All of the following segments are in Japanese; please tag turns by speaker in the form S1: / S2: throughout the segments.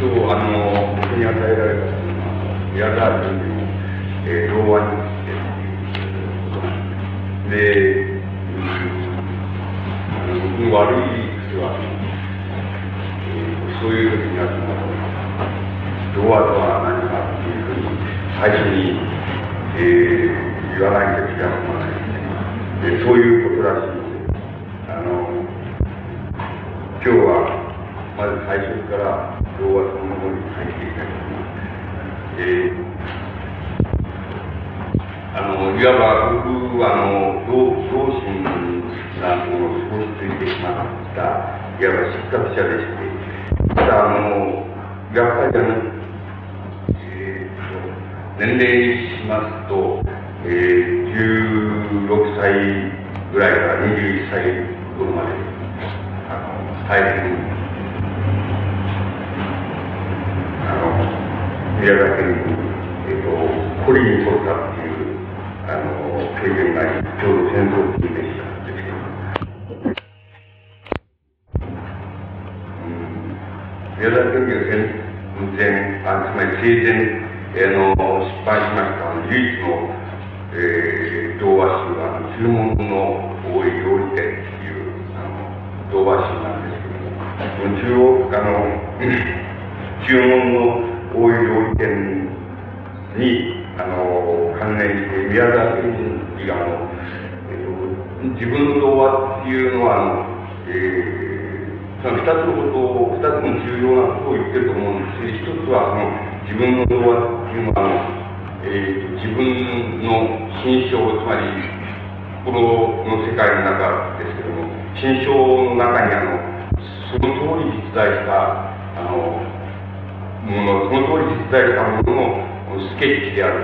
S1: 今日、あの、僕に与えられたのは、宮沢君の、えー、童話にしてっていうで、うん、あの僕の悪い癖は、えー、そういう時には、その、童話とは何かっていうふうに、最初に、えー、言わないと気が済まない。で、そういうことらしいので、あの、今日は、まず最初から童話そのものに入っていただきます。えー、あの、いわば僕は、あの、同同心なものを少しついてしまった、いわば失格者でして、ただ、あの、やっぱりあの、えー、と年齢にしますと、えー、16歳ぐらいから21歳頃まで、あの、大変宮崎に、えっ、ー、と、コリに取ったっていう、あの、経験がちょうど戦争中でした。んですけど、うん、宮崎県は戦前、あつまり生前、えー、の、失敗しました唯一の、えー、童話集は、注文の多い料理店っていう、あの、童話集なんですけども、中央、あの、注文の大井料理店に、あの、関連して、宮沢賢治が、あの、えっと、自分の童話っていうのは、あの、えー、その二つのことを、二つの重要なことを言ってると思うんです一つは、その、自分の童話っていうのは、あの、えー、自分の心象、つまり、心の世界の中ですけども、心象の中に、あの、その通り実在した、あの、もの、その通り実在したもののスケッチである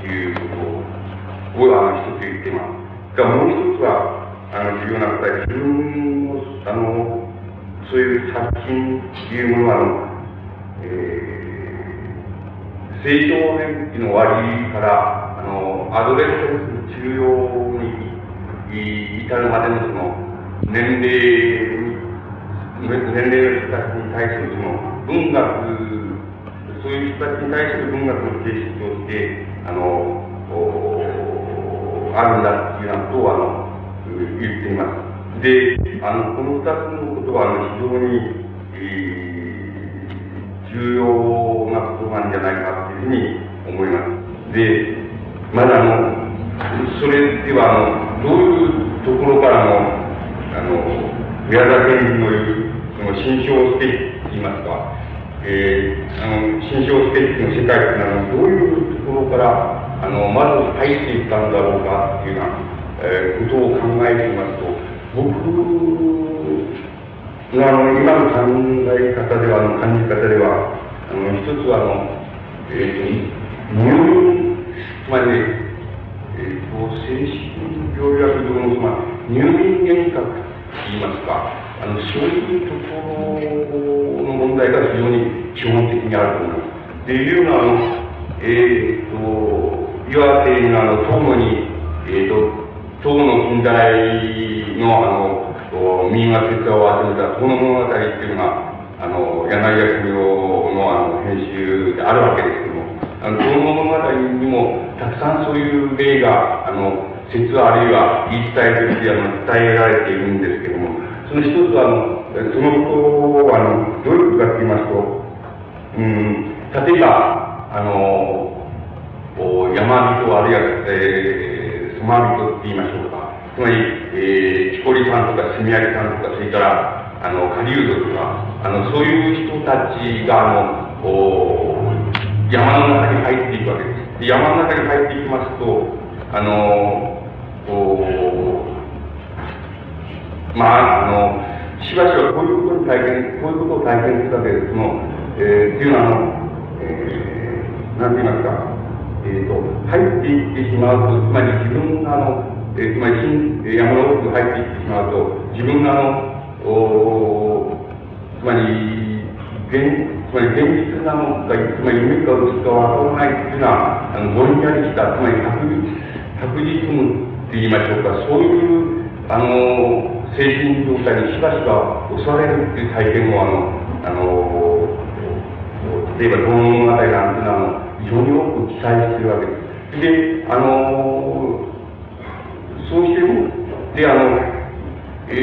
S1: ということを、あの、一つ言っています。が、もう一つは、あの、重要なことは、自分の、あの、そういう作品というものは、あの、えー、成長年期の終わりから、あの、アドレスの治療に至るまでのその、年齢に、年齢の人たちに対するその、文学そういう人たちに対する文学の形式として、あの、あるんだっていうようなことを、あの、言っています。で、あの、この二つのことは、あの、非常に、えー、重要なことなんじゃないかっていうふうに思います。で、まだあの、それでは、あの、どういうところからの、あの、宮沢賢治の言う、その心象ステージといいますか、えー、あの、心象ステッチの世界っていうのは、どういうところから、あの、まず入っていったんだろうかっていうような、えー、ことを考えてみますと、僕のあの、今の考え方では、あの、感じ方では、あの、一つは、あの、えっ、ー、と、入院、つまり、えっ、ー、と、精神病学上の、まあ、入院幻覚と言いますか、あの、そういうところの問題が非常に基本的にあると思います。っていうのは、あの、えっ、と、岩手のあの、東部に、えっ、と、東の近代のあの、民話哲学を集めた東の物語っていうのが、あの、柳家国夫のあの、編集であるわけですけども、あの、東の物語にも、たくさんそういう例が、あの、説あるいは言い伝えとしてあの伝えられているんですけども、その一つは、あの、そのことを、あの、どういうことかと言いますと、うん、例えば、あの、山人、あるいは、えー、スマ人って言いましょうか。つまり、えー、木こりさんとか、住み上げさんとか、それから、あの、狩人とか、あの、そういう人たちが、あの、お山の中に入っていくわけです。で山の中に入っていきますと、あの、おまあ、あの、しばしばこういうことに体験、こういうことを体験するだけで、その、えー、っていうのは、あの、えー、なんて言いますか、えっ、ー、と、入っていってしまうと、つまり自分が、あの、えー、つまり新、山の奥に入っていってしまうと、自分が、あの、おつまり、現、つまり現実なのか、つまり夢か嘘かわからないっていうのは、あの、ぼんやりした、つまり確実、確実無って言いましょうか、そういう、あの、精神状態にしばしば襲われるっていう体験をあの、あの、例えば、道物語なんていうのは、非常に多く記載してるわけです。で、あのそうしても、で、あの、え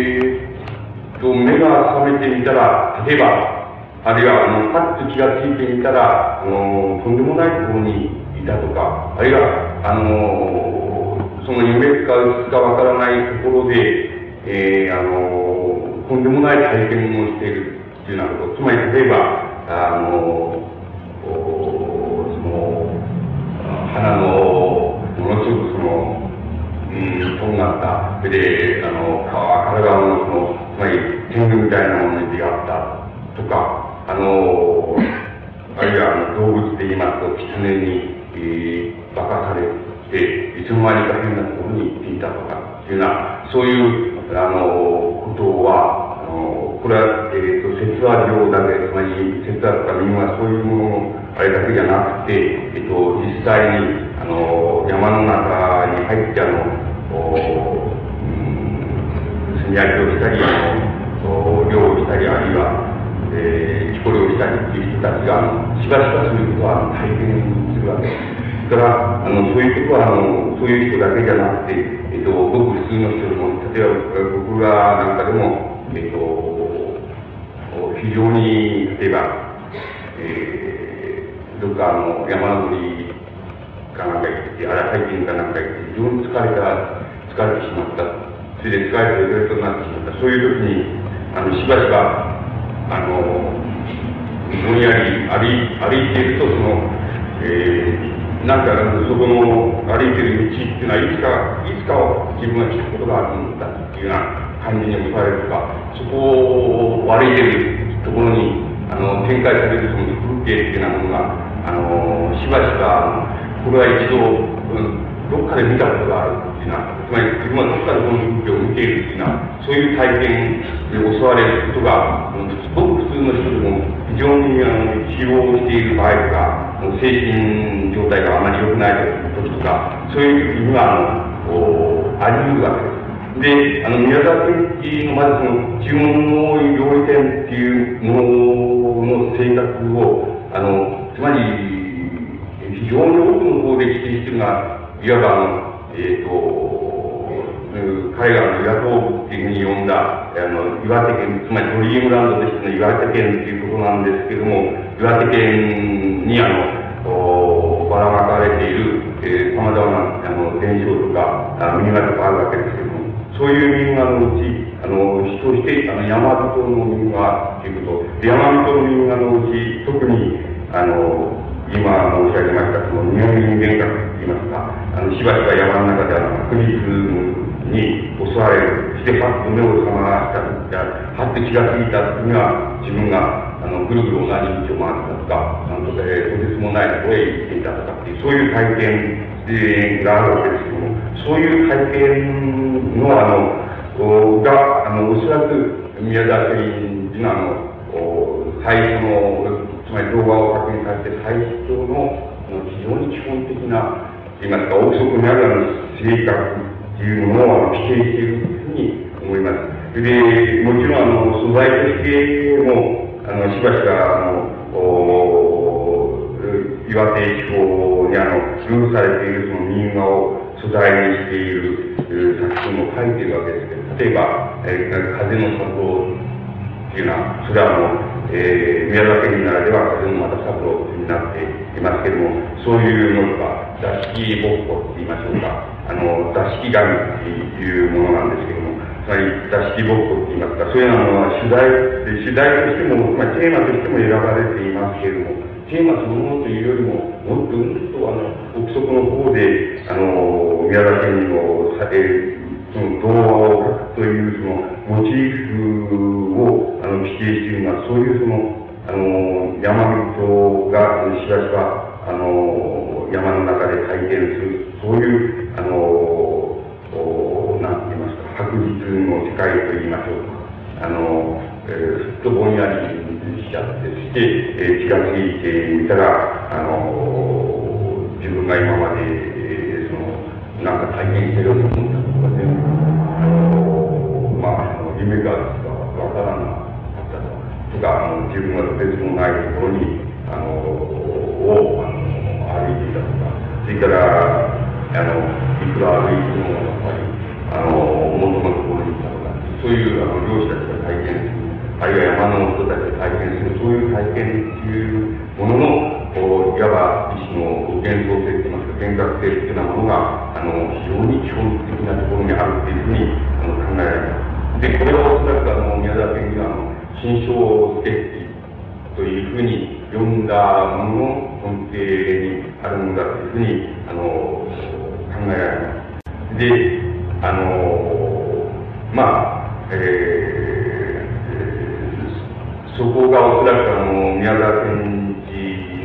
S1: ー、と、目が覚めてみたら、例えば、あるいは、あの、パッと気がついてみたら、あの、とんでもないところにいたとか、あるいは、あの、その夢かうつかわからないところで、えー、あの、とんでもない体験をしているというようなこと。つまり、例えば、あの、その、花の、ものすごくその、うん、とんがった、それで、あの、体のその、つまり、天狗みたいなものに出会ったとか、あの、あるいはあの動物で言いますと、狐に、えー、化かされて、いつの間にか変なところに行っていたとか、いうような、そういう、あの、ことは、あの、これは、えっ、ー、と、説話上だけ、つまり、説話とか民話、そういうものあれだけじゃなくて、えっ、ー、と、実際に、あの、山の中に入って、あの、おうん、住み分けをしたり、あの、漁をしたり、あるいは、えー、これをしたりっていう人たちが、しばしばそういうことは体験するわけです。から、あの、そういうことは、あの、そういう人だけじゃなくて、えっと、ごく普通の人でも、例えば、僕らなんかでも、えっと、非常に、例えば、えー、どっかの、山登りかなんか行って、あらハイキングかなんか行って、非常に疲れた、疲れてしまった。それで疲れてレベルとなってしまった。そういう時に、あの、しばしば、あの、ぼんやり歩い歩いていると、その、えー、なんか、そこの歩いてる道っていうのは、いつか、いつか自分が聞くことがあるんだっていうような感じに思われるとか、そこを歩いてるところに、あの、展開されるその風景っていうようなものが、あの、しばしば、これは一度、うん、どっかで見たことがあるっていうのは、つまり自分はどっかでこの風景を見ているっていうのは、そういう体験で襲われることが、すごく普通の人でも非常にあの疲労している場合とか、精神状態があまり良くない時とか、そういう時には、あの、あり得るわけです。で、あの、宮沢賢治のまずその、注文の料理店っていうものの性格を、あの、つまり、非常に多くの方で指定しているのは、いわばあの、えっ、ー、と、海外の野党部っていうふうに呼んだ、あの、岩手県、つまりドリームランドとしての岩手県っていうことなんですけども、岩手県にあの、おばらまかれている、えー、様々な、あの、伝承とか、あ民話とかあるわけですけども、そういう民話のうち、あの、人して、あの、山人の民話っていうこと、山人の民話のうち、特に、あの、今申し上げました、その日本人間学って言いますか、あの、しばしば山の中であの、確実に襲われる。して、パッと目を覚ましたときはっと気がついたときには、自分が、あの、ぐるぐる同じ道を回ったとか、なんとか、えー、とてつもないところへ行っていたとかっていう、そういう体験があるわけですけども、そういう体験の、あの、が、あの、おそらく、宮沢賢治の、あの、最初の、つまり動画を確認されて最初の、非常に基本的な、言いますか、憶測にあるあの性格いうものを規定しているというふうに思います。で、もちろん、あの、素材としても、あの、しばしば、あの、岩手地方にあの、ルーされているその民話を素材にしている作品を書いているわけですけど、例えば、えー、風の里っていうのは、それはあの、えー、宮崎県ならでは風の又三郎になっていますけども、そういうのとか、座敷ぼっこって言いましょうか、あの、座敷紙っていうものなんですけども、つまり座敷ぼっこって言いますか、そういうのは主題、主題としても、まあ、テーマとしても選ばれていますけれども、テーマそのものというよりも、もっとうんとあの、憶測の方で、あの、宮崎県の、えーその童話をというそのモチーフをあの規定しているのは、そういうその、あの、山人がしばしば、あの、山の中で体験する、そういうあの、なんて言いますか、白日の世界と言いましょうか。あの、えー、すっとぼんやりしちゃってして、えー、気がついてみたら、あの、自分が今まで、えー、その、なんか体験してるように思ったことが全部、あの、まあ、あの夢がわからなかったと。か、あの、自分がとてつもないところに、から、あの、いくら歩いても、やっぱり、あの、元のところに行ったとか、そういうあの漁師たちが体験する、あるいは山の人たちが体験する、そういう体験っていうものの、いわば一種の幻想性といいますか、幻覚性というようなものが、あの、非常に基本的なところにあるというふうにあの考えられます。で、これはおそらくあの、宮沢県議は、あの、新章スケッチというふうに読んだものの根底にあるものだというふうに、あの、考えられます。で、あの、まあ、えー、そこがおそらくあの、宮沢県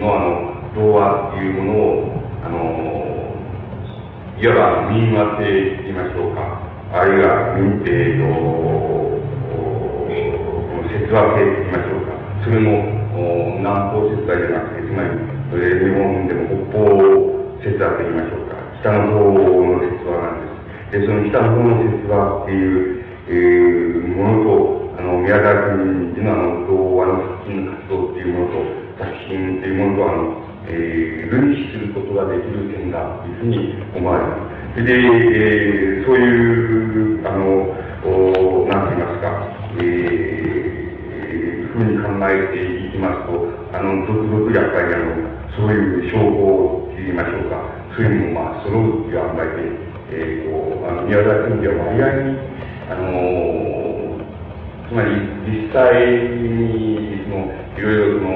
S1: のあの、童話っていうものを、あの、いわば民話性と言いましょうか、あるいは民定と、説話性と言いましょうか、それも南方説話じゃなくて、つまり、日本でも北方説話と言いましょうか、北の方の説話なんです。で、その北の方の説話っていう、えー、ものと、あの、宮沢君のあの、童話の作品の活動っていうものと、作品というものとあの、えー、類似することができる点だというふうに思われます。それで、えー、そういう、あの、おなんて言いますか、えー、ふうに考えていきますと、あの、続々やっぱりあの、そういう証拠と言いましょうか、そういうのもまあ、揃うという案内で、えー、こう、あの、宮崎君では割合に、あのーつまり実際に、その、いろいろその、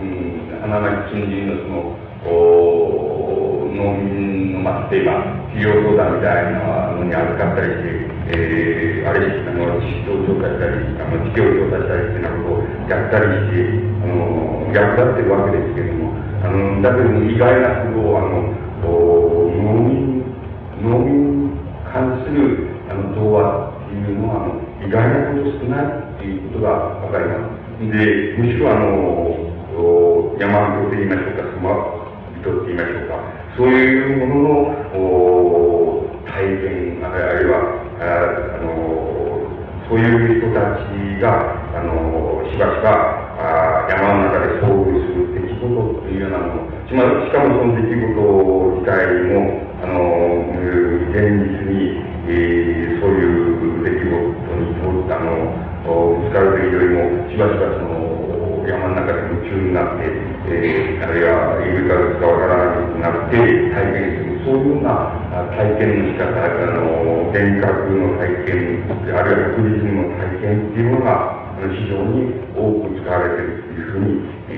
S1: うん花巻近隣のその、お農民の、まあ、例えば、企業相談みたいなのに預かったりして、えー、あれ、あの、地質を調査したり、あの、地形を調査したりっていうようなことをやったりして、あの、役立ってるわけですけれども、あの、だけど意外なことを、あの、農民、農民に関する、あの、童話っていうのは、あの、意外なこと少ないっていうことがわかります。で、むしろあの、山人と言いましょうか、スマ人と言いましょうか、そういうもののお体験、あるいはあの、そういう人たちが、しばしばあ山の中で遭遇する出来事というようなもの、しかもしかもその出来事自体も、あの、現実に、えー、そういう出来事に通ったの、ぶつかるというよりも、しばしばその、山の中で夢中になって、えー、あるいは言うかどうかわからなくなって体験する、そういうような体験の仕方、あの、幻覚の体験、あるいは確実の体験っていうのが、非常に多く使われているというふうに、え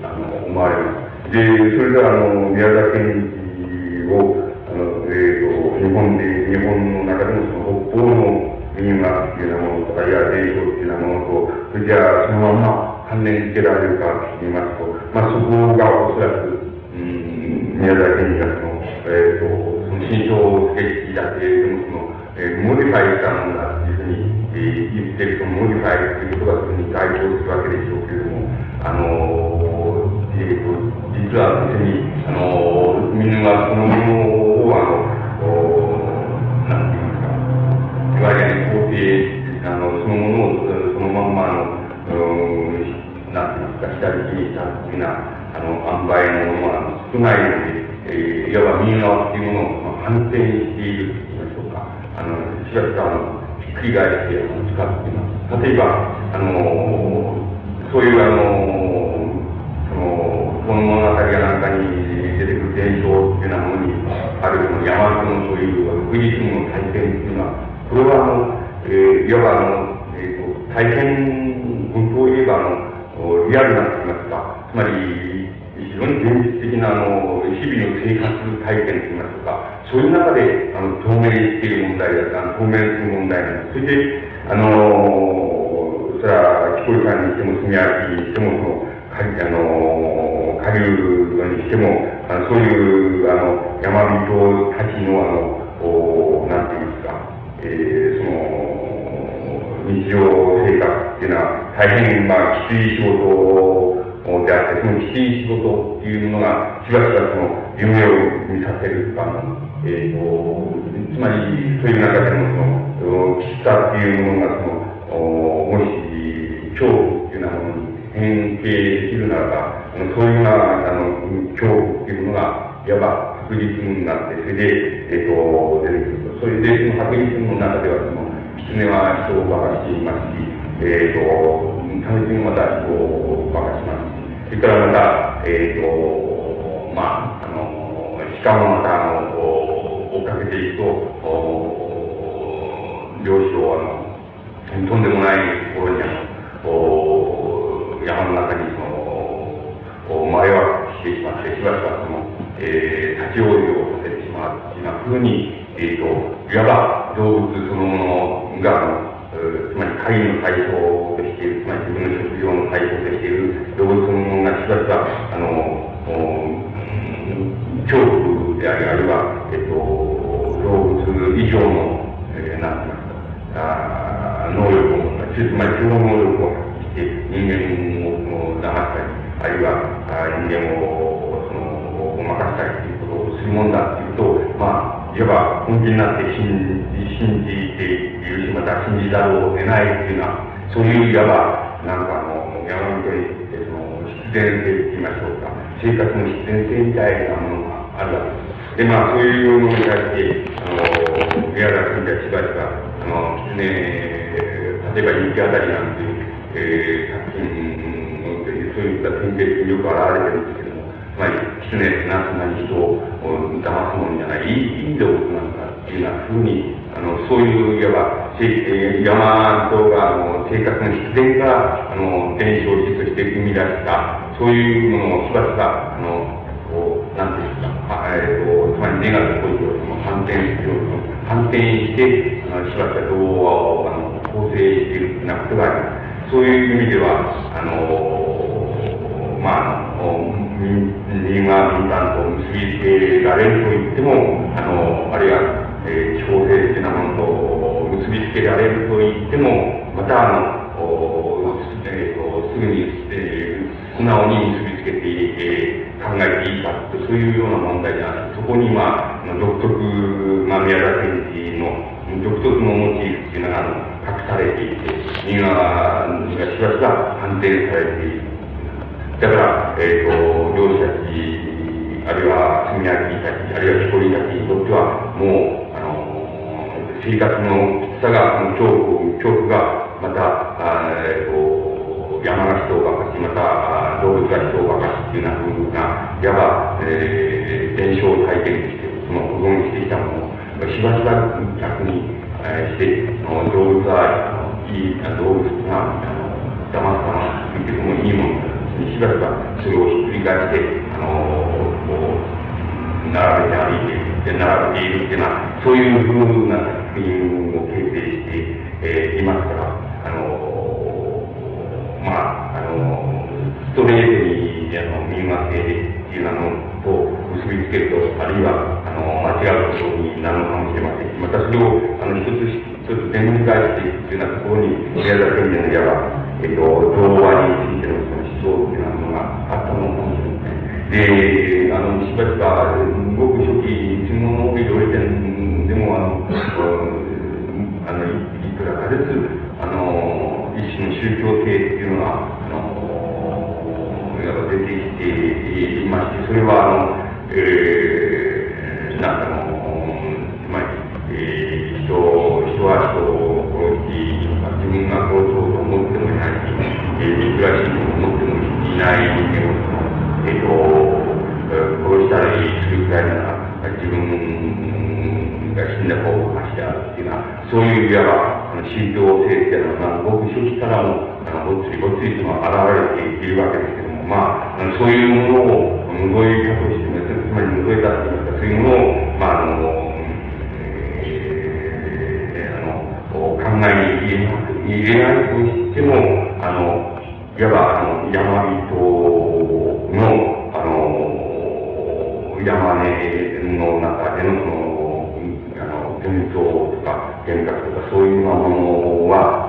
S1: ー、あの思われます。で、それでは、あの、宮崎県を、あの、えっ、ー、と、日本で、日本の中でもその北方の民話っていうようなものとか、いや、霊障っていうようなものと、それじゃあ、そのまま、関連付けられるかと言いますと、まあ、そこがおそらく、うん、宮崎県がその、えっ、ー、と、その新章的だけでもその、えー、モディファイしたものだっていうふうに、えー、言ってるそのモディファイということがそれに該当するわけでしょうけれども、あのー、えっ、ー、と、実は別に、あのー、みんなそのものを、あの、なんて言いますか、いわゆる肯定、あの、そのものをそのまんまあの、うんなんて言いうんですか、左利きさ的な、あの、塩梅のものは少ないので、えー、いわば右側っていうものを反転していると言いましょうか。あの、しばしば、あの、ひっくり返して、使っています。例えば、あの、そういう、あの、その、この物語やなんかに出てくる伝承っていうようなものに、あるその山のそういうクイズの体験っていうのは、これはあの、えー、いわばあの、えっ、ー、と、体験、本当を言えばあの、リアルなと言いますか、つまり、非常に現実的な、あの、日々の生活体験と言いますか、そういう中で、あの、透明している問題だった、透明する問題なんです。それで、あの、それは、彦井さんにしても、住明にしても、その、かあの、下流にしても、あのそういう、あの、山人たちの、あの、おなんて言いますか、えー、その、日常生活っていうのは、大変、まあ、きつい仕事をであって、そのきつい仕事っていうものが、しばしばその、夢を見させるかの、えっ、ー、と、つまり、そういう中でも、その、きつさっていうものが、その、もし、恐怖っていうようなものに変形できるならば、そういうような、あの、恐怖っていうものが、いわば確実になって、それで、えっ、と、出てくると。それで、その確実の中では、その、狐は人を化かしていますし、えっ、と、狸もまた人を化かします、それからまた、えっ、と、まあ、あの、鹿もまた、あの、追っかけていくと、漁師を、あの、とんでもないところに、あの、山の中に、その、前はしてしまって、しばしばその、えー、立ち往生をさせてしまうというふうに、えっ、ー、と、いわば動物そのものが、あの、つまり会の対象としている、つまり自分の職業の対象としているものがしばしば、あの、恐怖であり、あるいは、えっ、と、動物以上の、えー、なんて言いますか、あ能力を持った、つまり超能力を発揮して人間を騙したり、あるいはあ人間をそのごまかしたりということをするもんだというと、まあ、いわば本気になって信じ信じているし、また信じざるを得ないというのは、そういういわば、なんかあの、山本に必然性と言いましょうか、生活の必然性みたいなものがあるわけです。で、まあ、そういうものに対して、あの、宮田君たちばしば、あの、狐、例えば雪あたりなんていう、えー、作品のそういった典型によく現れてるんですけども、つまり、狐なすなに人を騙すもんじゃない、いい動物なんだっていうようなふうに、あの、そういう、いわば、山とが、あの、生活の必然から、あの、伝承詞として生み出した、そういうものをしばしば、あの、こう、なんていうんですか、えっ、ー、と、つまりネガティブを反転する、反転して、あの、しばしば童話を、あの、構成しているようなことがあります。そういう意味では、あの、まあ、人が民間と結びつけられると言っても、あの、あるいは、えー、地方政治的なものとけられると言っても、また、あの、えーと、すぐに、えー、素直に結びつけて、えー、考えていいかと、そういうような問題じゃない。そこに、まあ、独特、まあ、宮田賢治の独特のモチーフっていうのが、あの、隠されていて、人が、がしばしば判定されている。だから、えっ、ー、と、漁師たち、あるいは炭焼きたち、あるいは木こりたちにとっては、もう、生活のきつさが、恐怖、が、また、あえっ、ー、と、山が人を化かし、また、動物が人を化かしっていうようなふうな、いわば、えー、伝承体験して、その保存してきたものを、しばしば逆に、えー、して、動物は、いい、動物が、騙すかな、言ってもいいものしばしばそれをひっくり返して、あのこう、並べて歩いている、並べているっていうのは、そういうふうな作品を形成して、えー、いますから、あのまあ、あのストレートに、あの、民話性っていうのと結びつけると、あるいは、あの、間違うことになるのかもしれません、またそれを、あの、一つ一つ展開していくっていうようなところに、宮崎県のいわば、えっと、童話についてのその思想っていうのがあったのかもしれません。で、あの、しばしば、ごく、の料理店でも、あの、あの、いくらかずつ、あの、一種の宗教性っていうのが、あの、やっぱ出てきていまして、それは、あの、えー、いういわば、あの宗教性っていうのは、ごく初期からも、あの、ごついごついと現れているわけですけども、まあ、あのそういうものを除いたとしても、つまり除いたといいますか、そういうものを、まあ、あの、考えに入れないとしても、あの、いわば、あの、山人の、あの、山根の中での、その、あの、伝統とか、原学とか、そういうものは、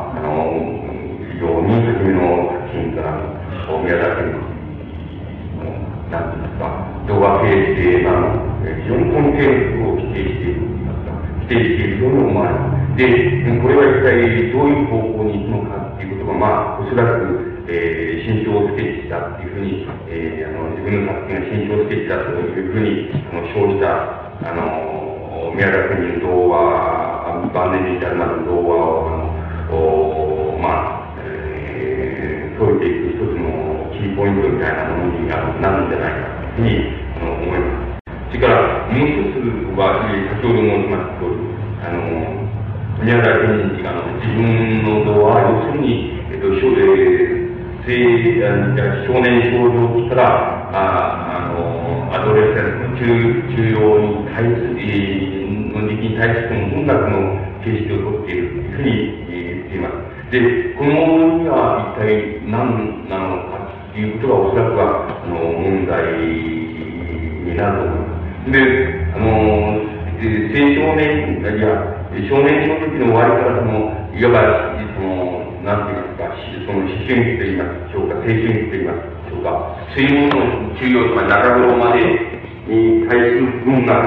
S1: 晩年に至るまでの童話を、あの、おまあ、えー、解いていく一つのキーポイントみたいなものになるんじゃないかというふうに、あの、思います。それから、もう一つは、先ほど申しました通り、あの、その思春期と言いますでしょうか、青春期と言いますでしょうか、そういうものの中央とか中頃までに対する文学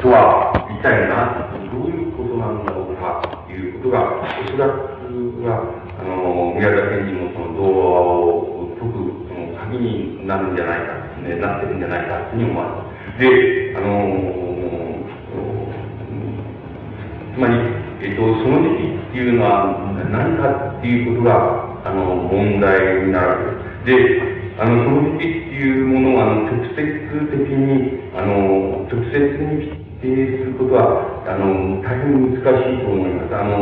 S1: とは、一体何、どういうことなのだろうか、ということが、おそらくは、あの、宮田賢治のその童話を解く、その鍵になるん。じゃないかね、なってるん。じゃないかというふうに思われます。で、あの、つまり、えっと、その時期っていうのは何かっていうことが、あの、問題になるわけです。で、あの、その時期っていうものは、あの、直接的に、あの、直接に否定することは、あの、大変難しいと思います。あの、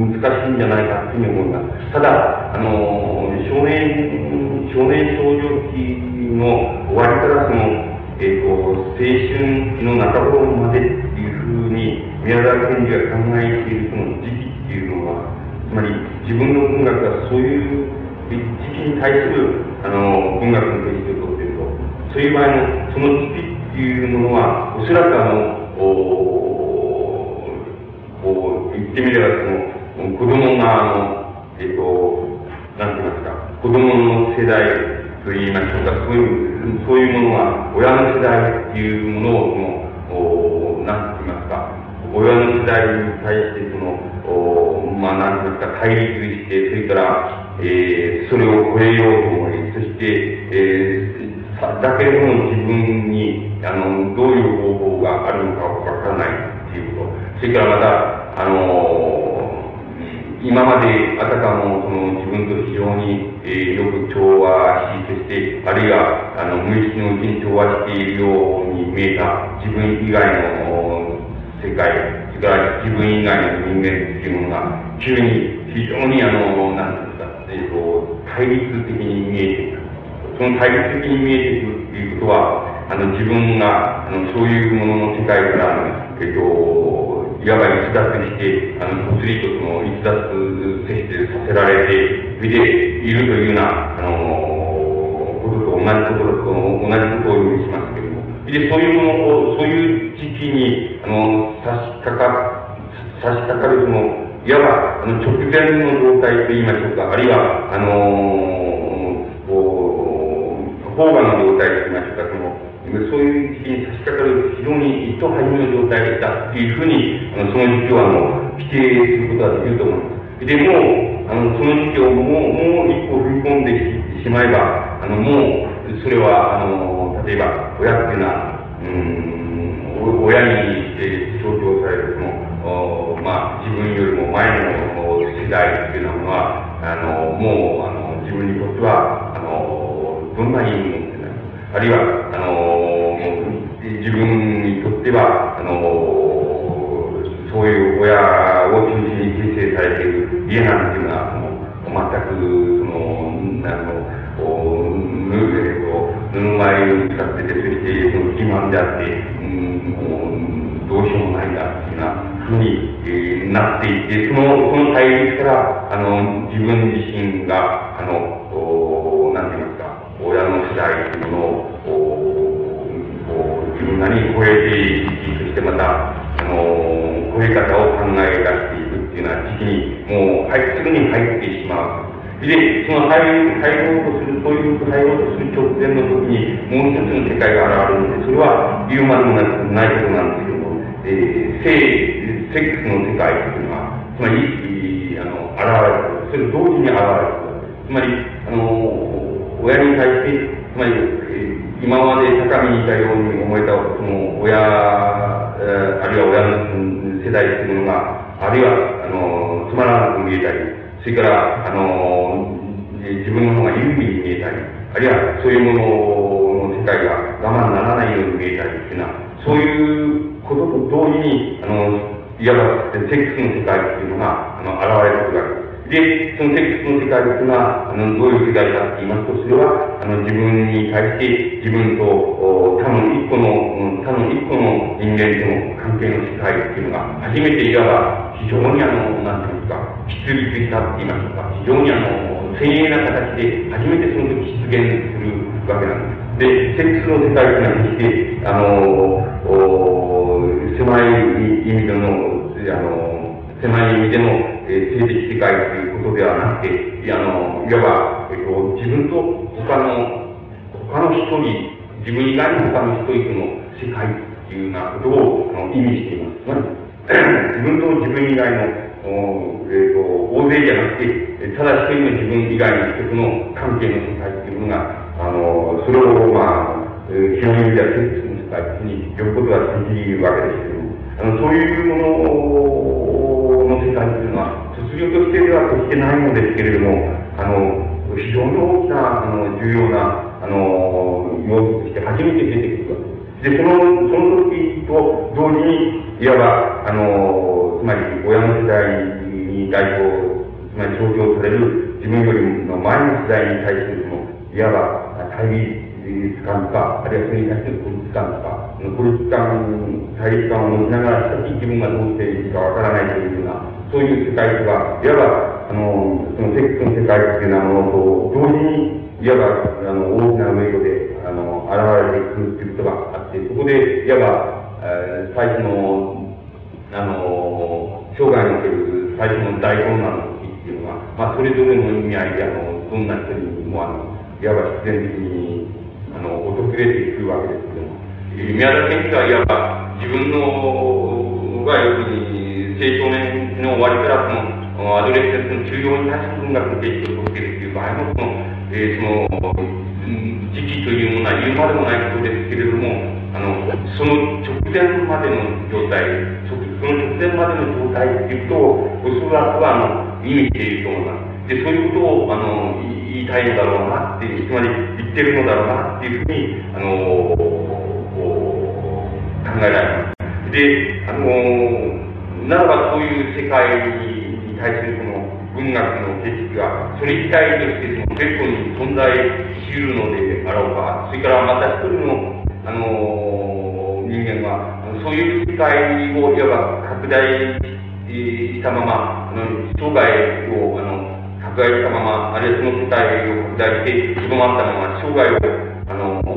S1: 難しいんじゃないかというふうに思います。ただ、あの、少年、少年少女期の終わりからその、えっ、ー、と、青春の中頃までっていうふうに、宮沢賢治が考えているその時期、つまり自分の文学がそういう時期に対する、あの、文学の形式をとっていると、そういう場合の、その時期っていうものは、おそらくあの、おこう、言ってみればその、子供が、あの、えっ、と、なんて言いますか、子供の世代、と言いましょうか、そういう、そういうものが、親の世代っていうものを、その、おなんて言いますか、親の世代に対して、その、おまあ、なんて言いますか、対立して、それから、えー、それを超えようと思い、そして、えー、だけれども自分に、あの、どういう方法があるのかわからないっていうこと。それからまた、あの今まであたかもその自分と非常に、えー、よく調和し、そして、あるいは、あの、無意識のうちに調和しているように見えた自分以外の世界、それから自分以外の人間っていうものが、急に非常にあの、なんですか、えっ、と、対立的に見えていく。その対立的に見えていくっていうことは、あの、自分が、あの、そういうものの世界から、えっ、と、いわば逸脱して、あの、物理とその逸脱接してさせられて、それでいるというような、あの、ことと同じことと、同じことを意味しますけど、で、そういうものを、そういう時期に、あの、差し掛か、差し掛かるその、いわば、あの、直前の状態といいましょうか、あるいは、あの、こう、方眼の状態といいましょうか、その、そういう時期に差し掛かる非常に一等初めの状態だっていうふうに、あのその時期はあの否定することができると思います。で、もう、あの、その時期をもう、もう一歩踏み込んでしまえば、あの、もう、それは、あの、例えば、親っていうのは、うん、親にして象徴される、その、まあ、自分よりも前の世代っていうのは、あの、もう、あの、自分にとっては、あの、どんな意味もあるいは、あの自分にとっては、あのそういう親を中心に形成されている家なんていうのは、その全く、その、あの、布前を使ってて、そしてその欺瞞であって、うん、もうどうしようもないんだっていうなふうに、なっていて、その、その対立から、あの、自分自身が、あの、なんて言いますか、親の世代というものを、こう、自分なりに超えていき、そしてまた、あの、超え方を考え出していくっていうような時期に、もう、はい、すぐに入ってしまう。で、その入入ろうとする、そういう入ろうとする直前の時に、もう一つの世界が現れるので、それは言うまでもないことなんですけども、えー、性、セックスの世界というのは、つまり、あの、現れる。それ同時に現れる。つまり、あの、親に対して、つまり、えー、今まで高みにいたように思えた、その、親、えー、あるいは親の世代というものが、あるいは、あの、つまらなく見えたり、それから、あの、自分の方が有利に見えたり、あるいはそういうものの世界が我慢ならないように見えたりっていうのは、そういうことと同時に、あの、いわばセックスの世界っていうのが、あの、現れてくるわけです。で、そのセックスの世界ですが、あの、どういう世界かって言いますと、それは、あの、自分に対して、自分と、お他の一個の、他の一個の人間との関係の世界っていうのが、初めていわば、非常にあの、なんていうんですか、出立したって言いますか、非常にあの、鮮鋭な形で、初めてその時出現するわけなんです。で、セックスの世界というのは決して、あの、お狭い意味での、あの、狭い意味での、えー、性的世界ということではなくて、い、あの、いわば、えっ、と、自分と他の、他の一人、自分以外の他の一人との世界というようなことをあの意味しています。つまり、自分と自分以外の、おえっ、ー、と、大勢じゃなくて、ただ一人の自分以外の人との関係の世界というものが、あの、それを、まあ、えー、広い意味ではセックスの世界に呼ぶことができるわけですけども、あの、そういうものの世界というのは、卒業としてでは決してないのですけれども、あの、非常に大きな、あの、重要な、あの、要素として初めて出てくるわけです。で、その、その時と同時に、いわば、あの、つまり、親の世代に代表、つまり象徴される自分よりも前の世代に対するその、いわば、対立感とか、あるいはそれに対する孤立感とか、孤立感、対立感を持ちながら、自分がどうしていいかわからないというような、そういう世界とは、いわば、あの、そのセックスの世界っていうようなものと、同時に、いわば、あの、大きなウェイトで、あの、現れてくるっていうことがあって、そこで、いわば、えー、最初の、あの、生涯における最初の大混乱の時っていうのは、まあ、それぞれの意味合いで、あの、どんな人にも、あの、いわば必然的に、あの、訪れていくわけです、宮田先生はいわば自分のが要するに青少年の終わりからそのアドレスの中央に対する文学の形式を届けるという場合もその、えー、その時期というものは言うまでもないことですけれどもあのその直前までの状態その直前までの状態っていうとおそらくはあの意味していると思います。で、そういうことを、あの、言いたいのだろうなっていう、つまり言ってるのだろうなっていうふうに、あの、考えられます。で、あの、ならばそういう世界に対するこの文学の景色が、それ自体としてその別個に存在し得るのであろうか、それからまた一人の、あの、人間は、そういう世界をいわば拡大したまま、あの、生涯を、あの、拡大したまま、あるいはその世界を拡大して、とどまったまま、生涯を、あの、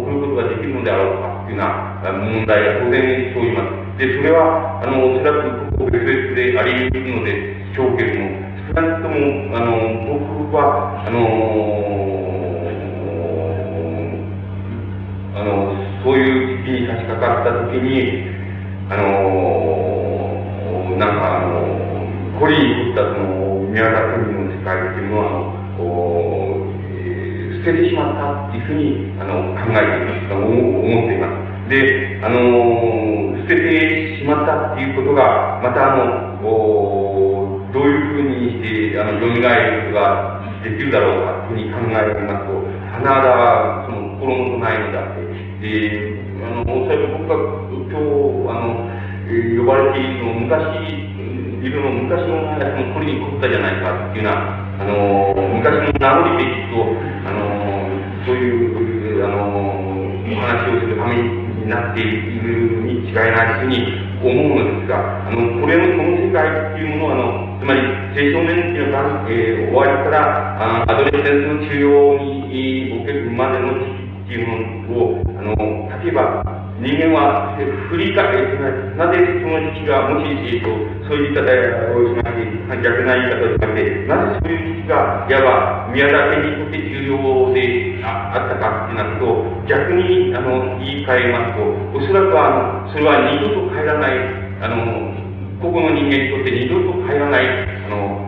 S1: 送ることができるのであろうかと。いうような問題が当然生じます。で、それは、あの、おそらく個別々であり得るのでしょうけれども、少なくとも、あの、僕は、あのー、あの、そういう時期に差し掛かった時に、あのー、なんか、あの、コリにとったその、宮田国の世界っていうのは、あの、捨てしまったっていうふうに、あの、考えています。思っています。で、あの、捨ててしまったっていうことが、またあの、おどういうふうにして、あの、蘇ることができるだろうかというふうに考えていますと、花田は、その、心もとないのだって。で、あの、おそらく僕が今日、あの、呼ばれているの昔、いるの昔のやつも取りに来ったじゃないかっていうような、あの、昔の名残でいくと、あの、そういう、あの、お話をするためになっているに違いないというふうに思うのですが、あの、これのこの世界っていうものは、あの、つまり、青少年期のが、えー、終わりから、あアドレスセンスの治療におけるまでの時期っていうものを、あの、例えば、人間は振り返る、なぜその時期が、もし、えっと、そういった言い方をしまして、逆な言い方をしまして、なぜそういう時期が、いわば宮田家にとって重要であったかってなこと逆にあの言い換えますと、おそらくあのそれは二度と帰らない、あの、個々の人間にとって二度と帰らない、あの、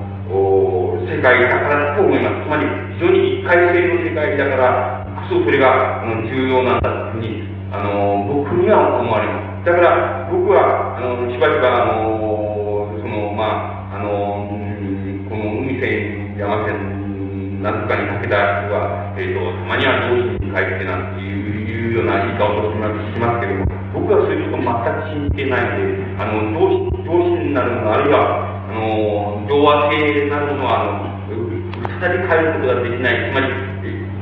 S1: 世界だからと思います。つまり、非常に一回性の世界だからこそそれが、あの、重要なんだというふうに、あの、僕には思われます。だから、僕は、あの、しばしば、あの、その、まあ、あの、この海線、山線、なんとかにかけた人は、えっ、ー、と、たまには上司に帰ってなんていうような言い方をしますけれども、僕はそういうこと全く信じてないので、あの、上司、上司になるもの、あるいは、あの、情和性なるものは、あの、再び変えることができない。つまり、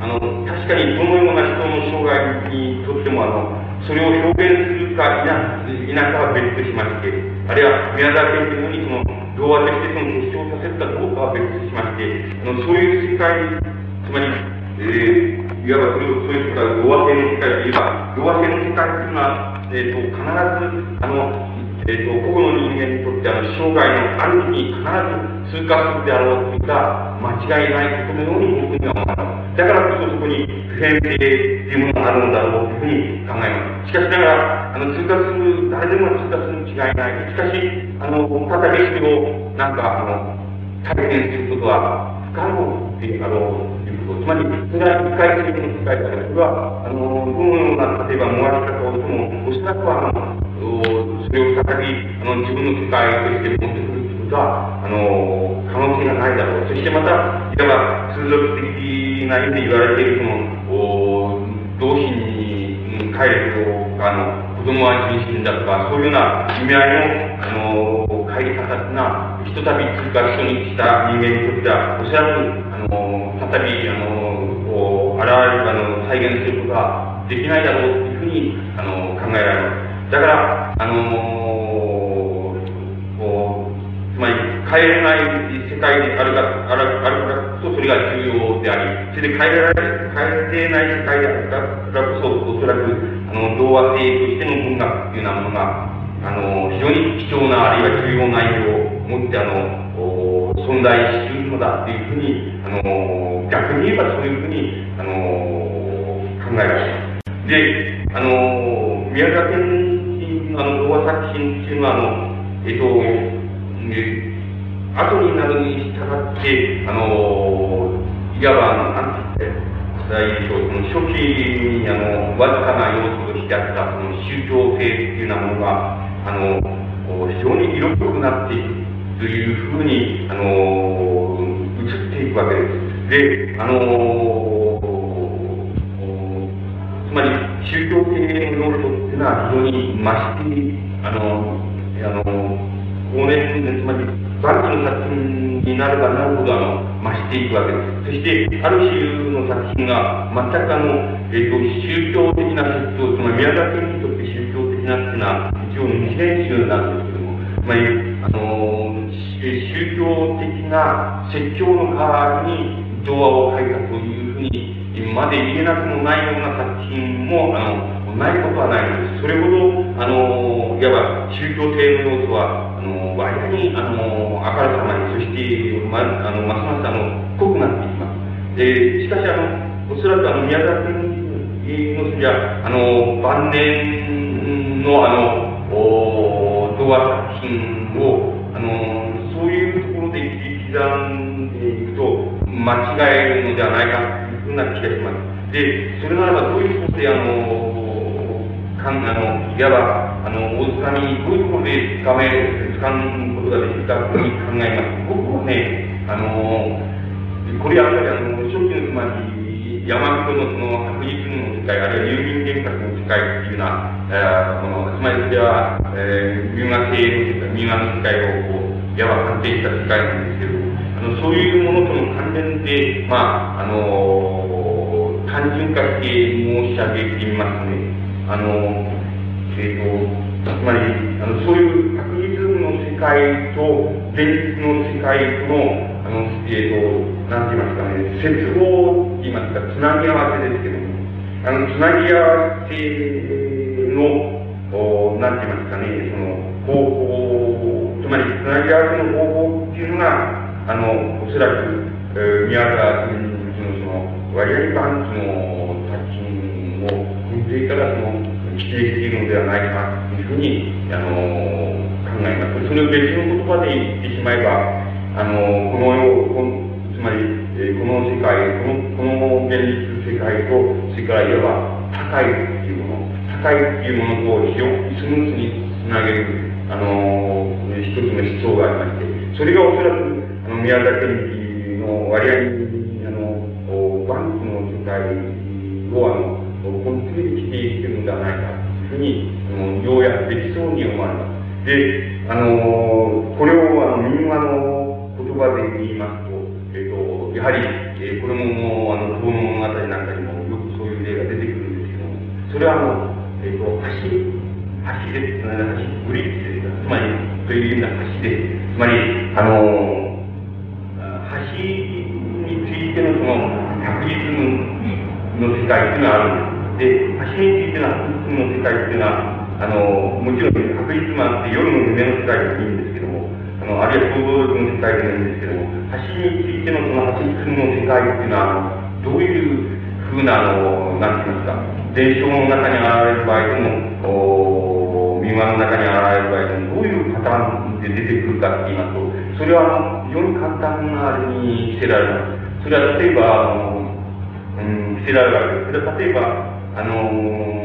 S1: あの、確かにどのような人の障害にとっても、あの、それを表現するか否かは別としまして、あるいは宮沢賢治のようにその童話としてその結晶させるかどうかは別としまして、あのそういう世界、つまり、えー、いわばそれをそういう人が童話性の世界といえば、童話性の世界というのは、えーと、必ず、あの、えーと、個々の人間にとってあの生涯のある日に必ず通過するであろうといった間違いないことのように僕には思います。だからこそそこに普遍性というものがあるのだろうというふうに考えます。しかしながら、あの通過する、誰でも通過するに違いない。しかし、あの、再びそれをなんか、あの、体験することは不可能っていう、あの、いうこと。つまり、それは一回きりの世界だから、それは、あの、どのような、例えば、燃やし方をしても、おそらくは、あの、それを再び、あの、自分の世界として持ってくるということは、あの、可能性がないだろう。そしてまた、いわば、通俗的な意味で言われている、その、お同心に帰ると、あの、子供は人心だとか、そういうような意味合いの、あの、帰り方っていうのは、ひとたび通過人にした人間にとっては、おそらく、あの、再び、あの、こう、現れる、あの、再現することができないだろうというふうに、あの、考えられます。だから、あのー、こう、まり、変えれない世界であるか、あるあるからこそ、それが重要であり、それで変えられ、変えれない世界であるからこそ、おそらく、あの、童話性としての文学というようなものが、あの、非常に貴重な、あるいは重要な意味を持って、あの、存在するのだというふうに、あの、逆に言えばそういうふうに、あの、考えられます。で、あの、宮崎県あの、童話作品っていうのは、あの、えっと、ね、後になるに従って、あの、いわば、なんて言ったらいいでしょう、その初期に、あの、わずかな要素としてあった、その宗教性っていうようなものが、あの、非常に色濃くなっていくというふうに、あの、映っていくわけです。で、あの、つまり宗教系の要素っていうのは非常に増してあのあの後年でつまり万の作品になればなるほどあの増していくわけですそしてある種の作品が全くあの、えーと、宗教的な説教つまり宮崎にとって宗教的なっていうのは一応二年集なんですけどもつまりあの宗教的な説教の代わりに童話を書いたというふうにまで言えなくもないような作品も、あの、ないことはないのです。それほど、あの、いわば宗教性の要素は、あの、割に、あの、明るさまに、そして、ま、あの、ますます、あの、濃くなっていきます。で、しかし、あの、おそらく、あの、宮崎の筋は、あの、晩年の、あの、お童話作品を、あの、そういうところで刻んでいくと、間違えるのではないかというふうな気がします。で、それならばどういうことで、あの、かんあのいわば、あの、大津波にどういうところで掴め、掴むことができるかというふうに考えます。僕はね、あの、これやっぱりあの、初期のつまり、山人のその白日の世界、あるいは郵便原発の世界っていうのは、えー、そのつまりそれは、えー、民話系の世界、民話の世界をこう、いわば鑑定した世界なんですけど、あのそういうものとの関連で、まあ、あのー単純化して申し上げてみますね。あのー、えっ、ー、と、つまり、あのそういう界と現実の世界との、あの、えっ、ー、と、なんて言いますかね、接合って言いますか、つなぎ合わせですけども、あの、つなぎ合わせの、おなんて言いますかね、その、方法、つまり、つなぎ合わせの方法っていうのが、あの、おそらく、えー、宮沢君のその、割合版その作品を見ていたら、その、規定しているのではないかというふうに、あの、考えます。それを別の言葉で言ってしまえば、あの、この世、つまり、えこの世界、この、この現実世界と、それからいわば、高いっていうもの、高いっていうものと非常にスムーズにつなげる、あの一つの思想がありまして、それがおそらく、あの、宮崎の割合に、あの、バンクの世界を、あの、コントロールしているんではないか、というふうに、あの、要約できそうに思われます。で、あの、これを、あの、民話の言葉で言いますと、えっ、ー、と、やはり、えー、これももう、あの、遠の物語なんかにもよくそういう例が出てくるんですけども、それはあの、えっ、ー、と、橋、橋で、橋、ブリッジですか、つまり、というような橋で、つまり、あの、橋についてのその、確実の世界っていうのはあるんです。で、橋についての確実の世界っていうのは、あの、もちろん確率もあって夜の夢の世界でもいいんですけども、あの、あるいは想像力の世界でもいいんですけども、橋についてのその橋君の世界っていうのは、どういうふうな、あの、なんて言いますか、伝承の中に現れる場合でも、お民話の中に現れる場合でも、どういうパターンで出てくるかって言いますと、それは、非常に簡単なあれに着せられます。それは例えば、あの、うん、着せられるわけです。それは例えば、あの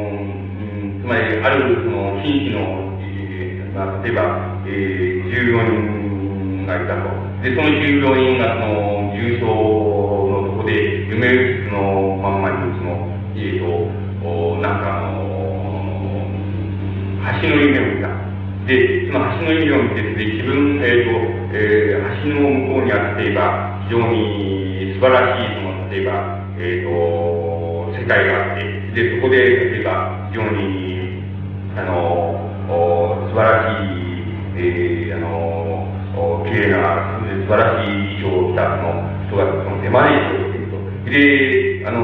S1: つまり、あるその新規の、えー、まあ、例えば、えー、従業員がいたと。で、その従業員がその重症のとこで、夢うつのまんまに、その、えっ、ー、と、おなんかあの橋の夢を見た。で、その橋の夢を見てで、自分、えっ、ー、と、えー、橋の向こうにあっていば、非常に素晴らしい、その、例えば、えっ、ー、と、世界があって、で、そこで、例えば、非常にあの、素晴らしい、えー、あの、綺麗な、素晴らしい衣装を着たその人がその手招きをしていると。で、あの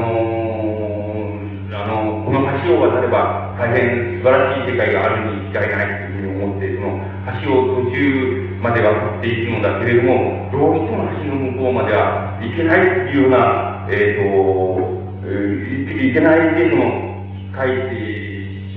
S1: あの、この橋を渡れば大変素晴らしい世界があるに違いないというふうに思って、その橋を途中まで渡っていくのだけれども、どうしても橋の向こうまでは行けないというような、えっ、ー、と、いけないでの、書いて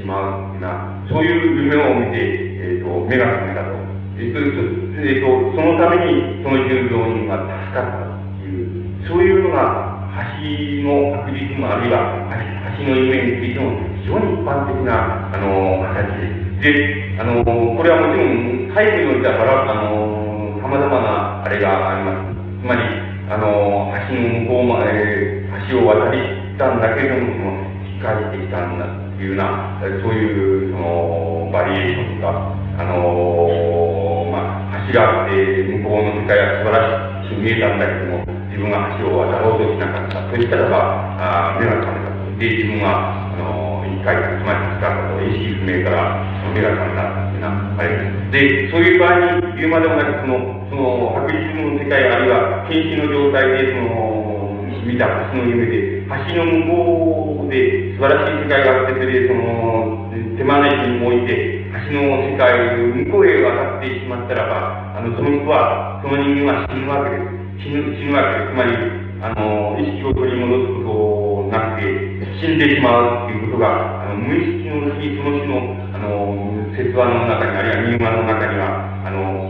S1: まうな、そういう夢を見て、えっ、ー、と、目が覚めたと。えっ、と、えっ、と、そのために、その従業員が助かったという、そういうのが、橋の確実もあるいは橋、橋の夢についても非常に一般的な、あの、形です。で、あの、これはもちろん、細部においては、あの、様々なあれがあります。つまり、あの、橋の向こうまで、橋を渡りたんだけれども、その、引っ返してきたんだ。いうな、そういう、その、バリエーションとか、あのー、まあ、橋があって、向こうの世界は素晴らしく見えたんだけども、自分が橋を渡ろうとしなかった。としたらば、あ目が覚めたと。で、自分は、あの、一回、つまり助かったと、意識不明から目が覚めたっていうな、あれで、そういう場合に言うまでもなく、その、その、白日の世界、あるいは、検視の状態で、その、見た橋の夢で、橋の向こうで素晴らしい世界があって、それその、手招きにおいて、橋の世界を向こうへ渡ってしまったらば、あの、その人は、その人間は死ぬわけです。死ぬ、死ぬわけです。つまり、あの、意識を取り戻すことなくて、死んでしまうっていうことが、あの、無意識のうちにその日の、あの、説話の中に、あるいは民話の中には、あの、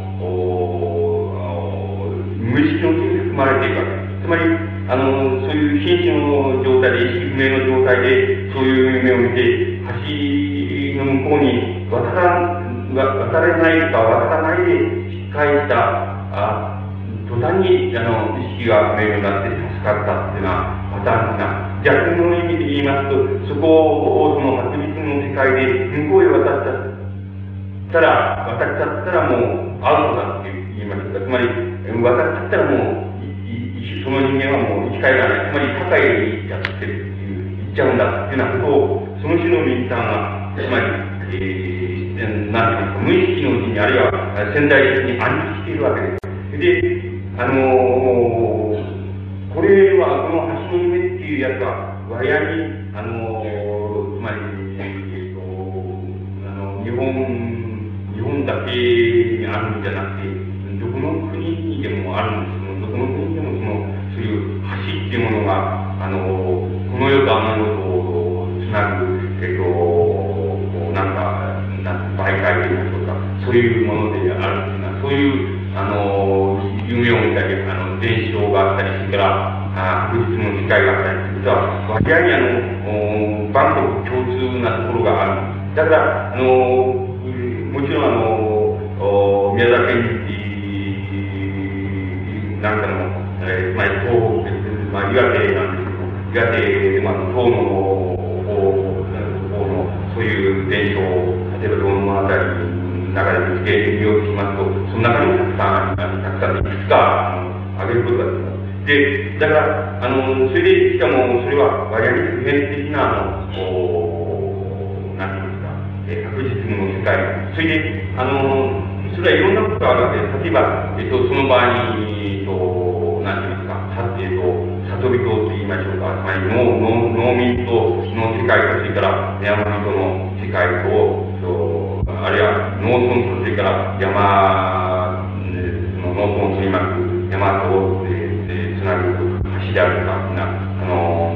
S1: 無意識のうちに含まれているわけです。つまり、あの、そういう瀕死の状態で、意識不明の状態で、そういう夢を見て、橋の向こうに渡ら、渡れないか渡らないで引っ返した、あ途端に、あの、意識が不明になって助かったっていうようなパターンな、逆の意味で言います。と、そこを、その初日の世界で向こうへ渡っちゃたら、渡っちゃったらもうアウトだって言います。か、つまり、渡っちゃったらもう、その人間はもう生き返らない。つまり社会にやってるっていう、言っちゃうんだっていうようなことを、その種の民さんが、つまり、えー、なんていうか、無意識のうちに、あるいは潜在的に暗示しているわけです。で、あのー、これは、この橋の夢っていうやつは、割合に、あのー、つまり、えっ、ー、と、あの、日本、日本だけにあるんじゃなくて、どこの国にでもあるんですいうものが、あの、この世とあの世をつなぐ、えっと、なんか、なんか媒介というとか、そういうものであるっていうのは、そういう、あの、夢を見たり、あの、伝承があったり、それから、理解があったり、実は割合にあの、万国共通なところがある。だから、あの、もちろんあの、宮崎県ですけど、岩手、まあ、東の方の、そういう伝承、例えばどのあたりの中で見つけようとしますと、その中にもたくさん、あのたくさんいくつか、あの、挙げることができます。で、だから、あの、それで、しかも、それは割合に普遍的な、あの、こう、なんていうんですか、え、確実の世界。それで、あの、それはいろんなことがあるわけで、例えば、えっと、その場合に、えっと、なんていうんですか、さえっと、里人と言いましょうか、つまり農農農民との世界と、それから山人の世界と、あるいは農村と、それから山、その農村と言います山と、つなる橋であるとか、な、あの、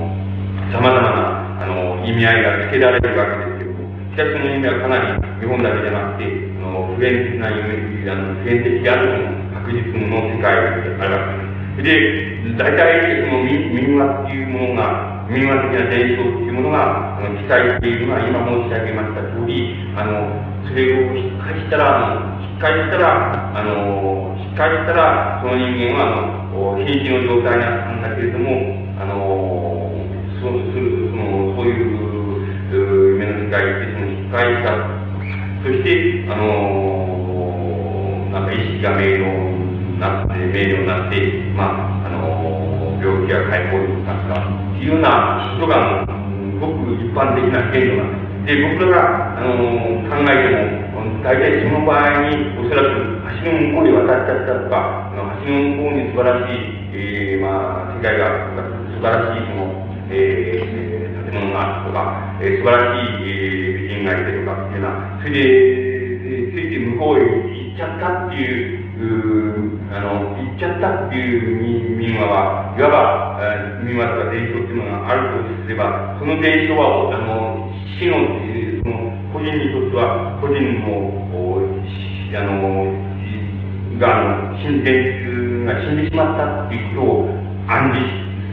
S1: 様々な、あの、意味合いが付けられるわけですけども、しかしその意味はかなり日本だけじゃなくて、あの、普遍的な意味、あの、普遍的である確実の世界であるわけです。で、大体、その民話っていうものが、民話的な伝承っていうものが、あの、記載しているのは、今申し上げました通り、あの、それを引っかしたら、あの、引っかしたら、あの、引っかしたら、その人間は、あの、瀕死の状態にあったんだけれども、あの、そうする、その、そういう夢の世界でその引っ返した。そして、あの、なんか意識が明瞭なって、明瞭になって、まあ、あの、病気が解放になったというようなことが、ごく一般的な限度なんです。で、僕らが、あの、考えても、大体その場合に、おそらく橋の向こうに渡っちゃったとか、橋の向こうに素晴らしい、えー、まあ、世界があるとか、素晴らしいその、えー、建物があるとか、えー、素晴らしい、えー、美人がいてとかっていうような、それで、えー、ついて向こうへ行っちゃったっていう、うあの、行っちゃったっていう民話は、いわば、民話とか伝承っていうのがあるとすれば、その伝承は、あの、死の、その、個人にとっては、個人の、あの、が、死んで、が死んでしまったっていうことを暗示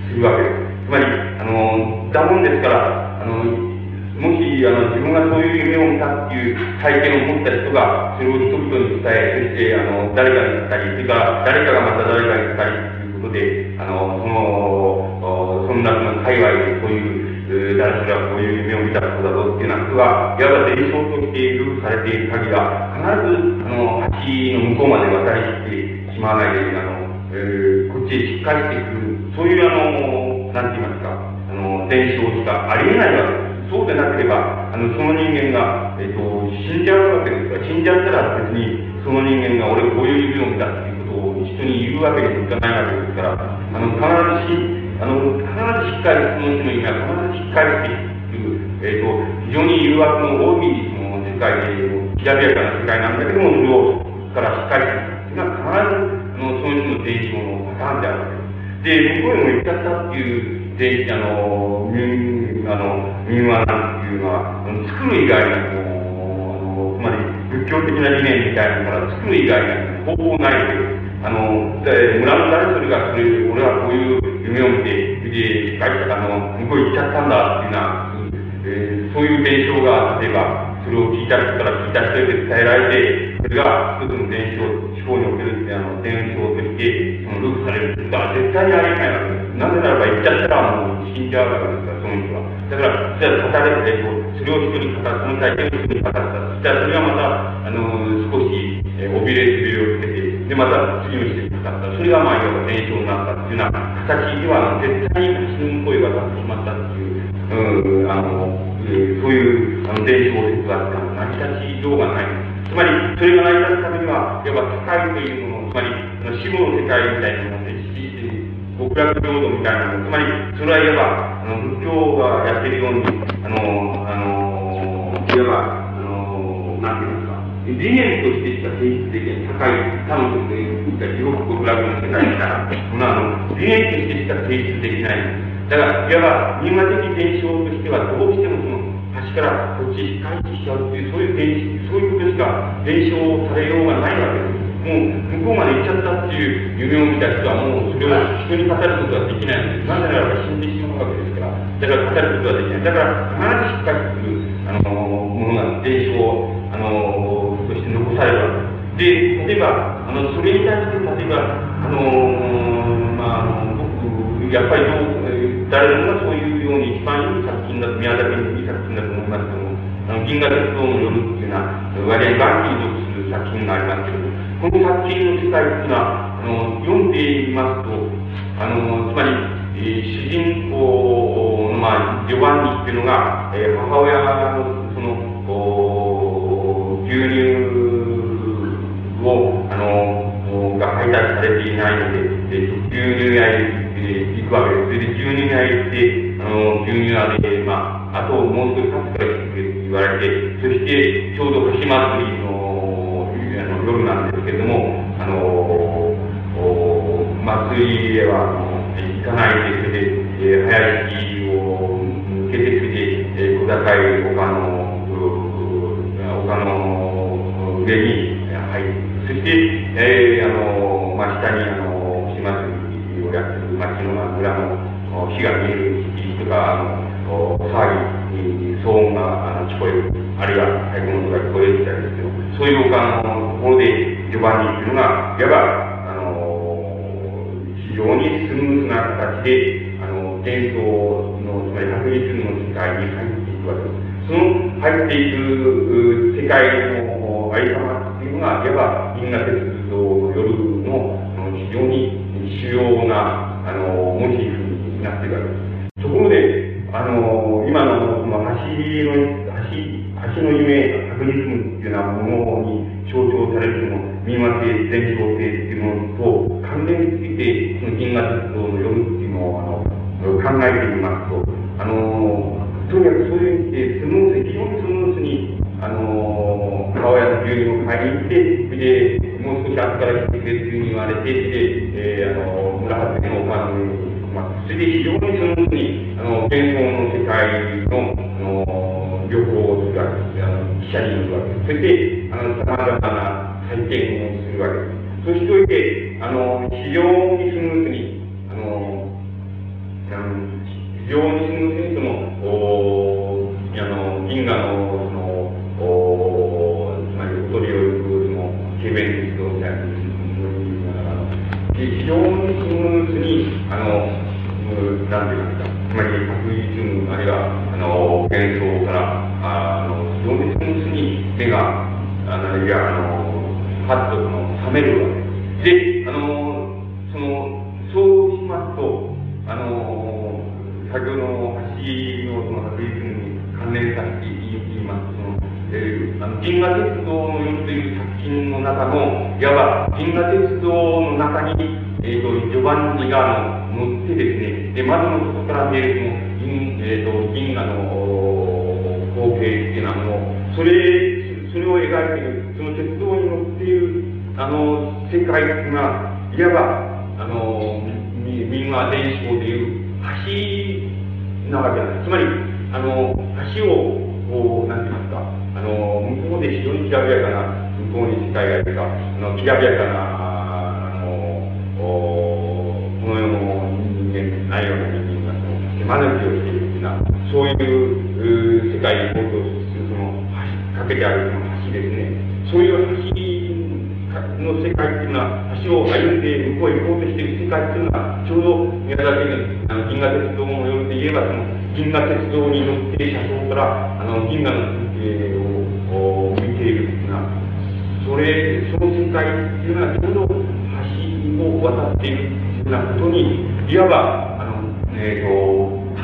S1: するわけです。つまり、あの、だもんですから、あの、もし、あの、自分がそういう夢を見たっていう体験を持った人が、それを人々に伝え、そして、あの、誰かに言ったり、それから誰かがまた誰かに言ったりということで、あの、その、そんなその界隈でそういう誰それはこういう夢を見たことだぞっていうようなことが、いわば伝承としてルーされている限りは、必ず、あの、橋の向こうまで渡りきってしまわないで、あの、えー、こっちへしっかりしてくる、そういうあの、なんて言いますか、あの、伝承しかありえないわけです。そうでなければ、あの、その人間が、えっ、ー、と、死んじゃうわけですから、死んじゃったら別に、その人間が俺こういう夢を見たっていうことを人に言うわけにいかないわけですから、あの、必ず死あの、必ずしっかりその人の意味は必ずしっかりっていう、えっ、ー、と、非常に誘惑の多いその世界で、きらびやかな世界なんだけども、それをからしっかりするっていうのは必ず、あの、その人の伝承のパターンであるわけです。で、向こうへも行っちゃったっていう伝、あの、民、あの、民話なんていうのは、作る以外の、あの、つまり仏教的な理念みたいなのから作る以外に方法ないで。あの、で村の誰それがそれ、俺はこういう夢を見て、で、帰ったあの、向こう行っちゃったんだっていうような、えー、そういう伝承が、例えば、それを聞いた人から聞いた人で伝えられて、それが一つの伝承、地方におけるあの伝承として、そのループされるってことは絶対にありえないわけです。なぜならば行っちゃったらもう死んじゃうわけですから、その人は。だから、じゃあ語れて、それを人に語る、その体験を人に語った。そしたらそれがまた、あの、少し、えー、怯れするようにて、で、また次の人にかかった。それがまあ、いわば伝承になったっていうような形では、絶対に死ぬ声が立ってしまったっていう、うん、あの、えー、そういうあの伝承説が成り立ちようがない。つまり、それが成り立つためには、いわば世界というもの、つまり、死後の世界みたいなもので、極楽浄土みたいな、つまり、それはいわば、あの、仏教がやってるように、あの、あの、いわば、あの、なんていうの理念としてしか性質的に高い、多分というか、地獄極楽の世界みたいなもの、あの、理念としてしか性質できない。だから、いわば、人間的現象としては、どうしてもその、端からこっち回帰しちゃうっていう、そういう現そういうことしか伝承されようがないわけです。う向こうまで行っちゃったっていう夢を見た人はもうそれを人に語ることはできないのです。なぜならば死んでしまうわけですから。だから語ることはできない。だから必ずしっかりする、あの、ものが伝承を、あの、として残されるわけです。で、例えば、あの、それに対して、例えば、あの、まあ、僕、やっぱりどう、誰もがそういうように一番いい作品だと、宮崎のいい作品だと思いますけども、あの、銀河鉄道の夜っていうのは、割合バンキーとする作品がありますけども、この作品の世界っていうのは、あの、読んでいますと、あの、つまり、えー、主人公の、まあ、ジョバンニっていうのが、えー、母親の、その、牛乳を、あの、が配達されていないので、えー、牛乳屋へ、えー、行くわけです。それで牛乳屋へ行って、あの、牛乳屋で、まあ、あともう少し経つから来てくれと言われて、そして、ちょうど星祭りは、あの、行かないで、それ、えー、早いを抜けて、それ、えー、小高い丘の、丘の上に入る。そして、えー、あの、まあ、下に、あの、星祭りをやってる町の村の火が見えるとか、あの、騒ぎ、騒音があの聞こえる。あるいは太鼓の音が聞こえるみたいですけど、そういう他のところでジョバンニっていうのが、いわば、非常にスムーズな形で、あの、伝送の、つまり確実の世界に入っていくわけです。その入っていく世界のありさまっていうのが、いわば銀河鉄道の夜の非常に主要な、あの、モチーフになっているわけです。ところで、あの、今の、その橋の、橋橋の夢、者、に乗るわけです。そして、あの、様々な体験をするわけです。そしておいて、あの、非常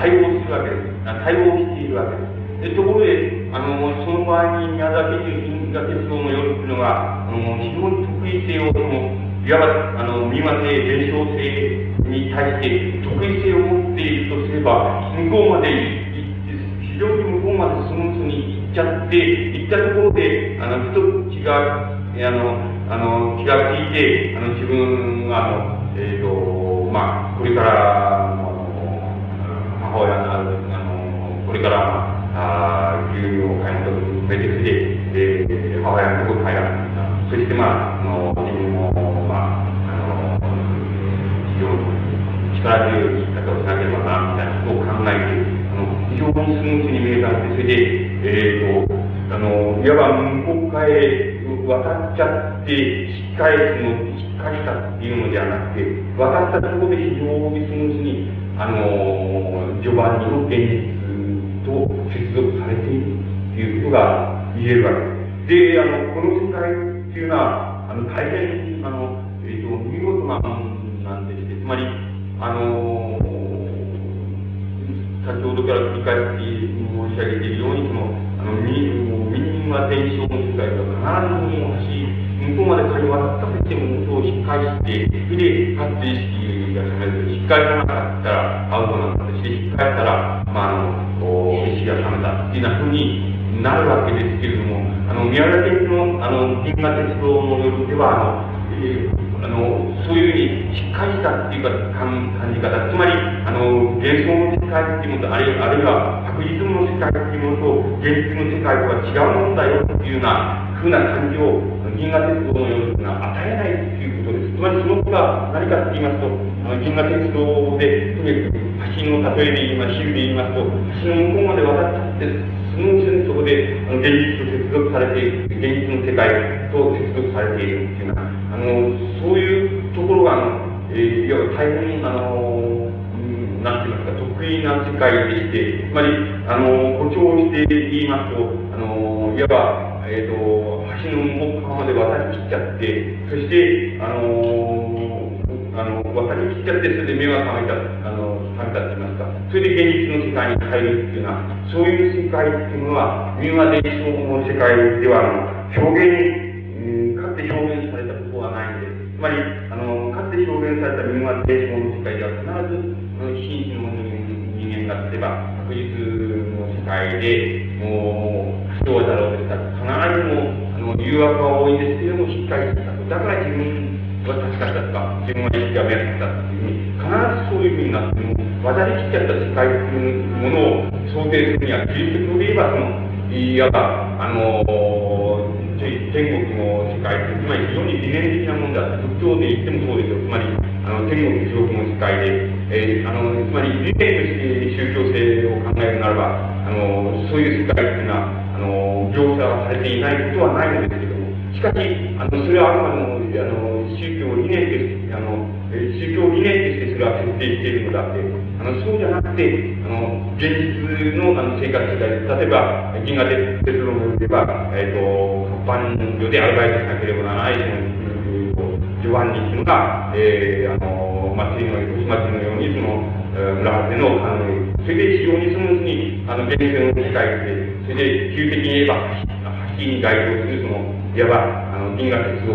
S1: 対応するわけです。対応しているわけです。でところで、あの、その場合に宮崎中銀河鉄道の夜というのが、あの、非常に得意性を、その、いわば、あの、見ま性、伝承性に対して得意性を持っているとすれば、向こうまで行って、非常に向こうまでスムーズに行っちゃって、行ったところで、あの、ふと気が、あの、あの、気がついて、あの、自分が、あの、えっ、ー、と、まあ、これから、母親のあのこれから、あ牛業界のとこに出てきて、母親のとこに入らん。そして、まあ、あの自分も、まあ、あの、非常に力強い生き方をしなければな、みたいなことを考えて、あの非常にスムーズに見えたんで。それで、えっ、ー、と、あの、いわば向こう側へ渡っちゃって、しっかりその、しっかりしたっていうのではなくて、渡ったところで非常にスムーズに、あの、ジョバンニの現実と接続されているっていうことが言えるわけです。で、あの、この世界っていうのは、あの、大変、あの、えっ、ー、と、見事なものなんでして、つまり、あの、先ほどから繰り返し申し上げているように、その、あの、民は伝承の世界が必ずし向こうまで仮に渡ったとしても、そを引っ返して、それで、かつ意識が覚める。引っ返さなかったらアウトなんだとして、引っ返したら、まあ、あの、意識が覚めたっていうふうになるわけですけれども、あの、宮原県の、あの、銀河鉄道の夜では、あの、えーあの、そういうふうにしっかりしたっていうか感じ方、つまり、あの、幻想の世界っていうものと、あるいは、あるいは、白日の世界っていうものと、現実の世界とは違うもんだよっていうような、ふうな感じを、銀河鉄道のような与えないっていうことです。つまり、そのが何かって言いますと、あの銀河鉄道で、とにかく、橋の例えで言います、比喩で言いますと、橋の向こうまで渡っちゃって、スムーズにそこで、あの、現実と接続されている、現実の世界と接続されているっていうような、あの、そういうところが、あの、えー、いわば大変、あの、なんて言いますか、得意な世界でして、つまり、あの、誇張して言いますと、あの、いわば、えっ、ー、と、橋の向こうまで渡りきっちゃって、そして、あの、あの、渡りきっちゃって、それで目が覚めた、あの、覚めたって言いますか、それで現実の世界に入るっていうような、そういう世界っていうのは、民話伝承の世界では、あの、表現、うん、かつて表現されたことはないんです。つまり、あの、かつて表現された民話伝承の世界では必ず、真摯の人間が例えば、確実の世界で、もう、不幸だろうとしたら、必ずも、あの、誘惑は多いんですけども、しっかりしたと。だから自分は助かったとか、自分は意識が目立ったっていうふうに、必ずそういうふうになって、も渡りきっちゃった世界というものを想定するには、キリスト教で言えば、その、いわば、あの天国の世界って、つまり非常に理念的なものだって、仏教で言ってもそうですよ。つまり、あの、天国地獄の世界で、えー、あの、つまり理念として宗教性を考えるならば、あの、そういう世界っていうのは、あの、描写はされていないことはないのですけども、しかし、あの、それはあくまでも、あの、宗教を理念として、あの、宗教理念としてそれは設定しているのだって、あの、そうじゃなくて、あの、現実のあの生活世界、例えば、銀河鉄道のでは、えっ、ー、と、活版所でアルバイトしなければならない、その、ジョバンニっていうのが、えー、あの、祭りの、年祭りのように、その、村での、あの、それで非常にスムーズに、あの、現実の世界で、それで、急的に言えば、橋に該当する、その、いわば、あの、銀河鉄道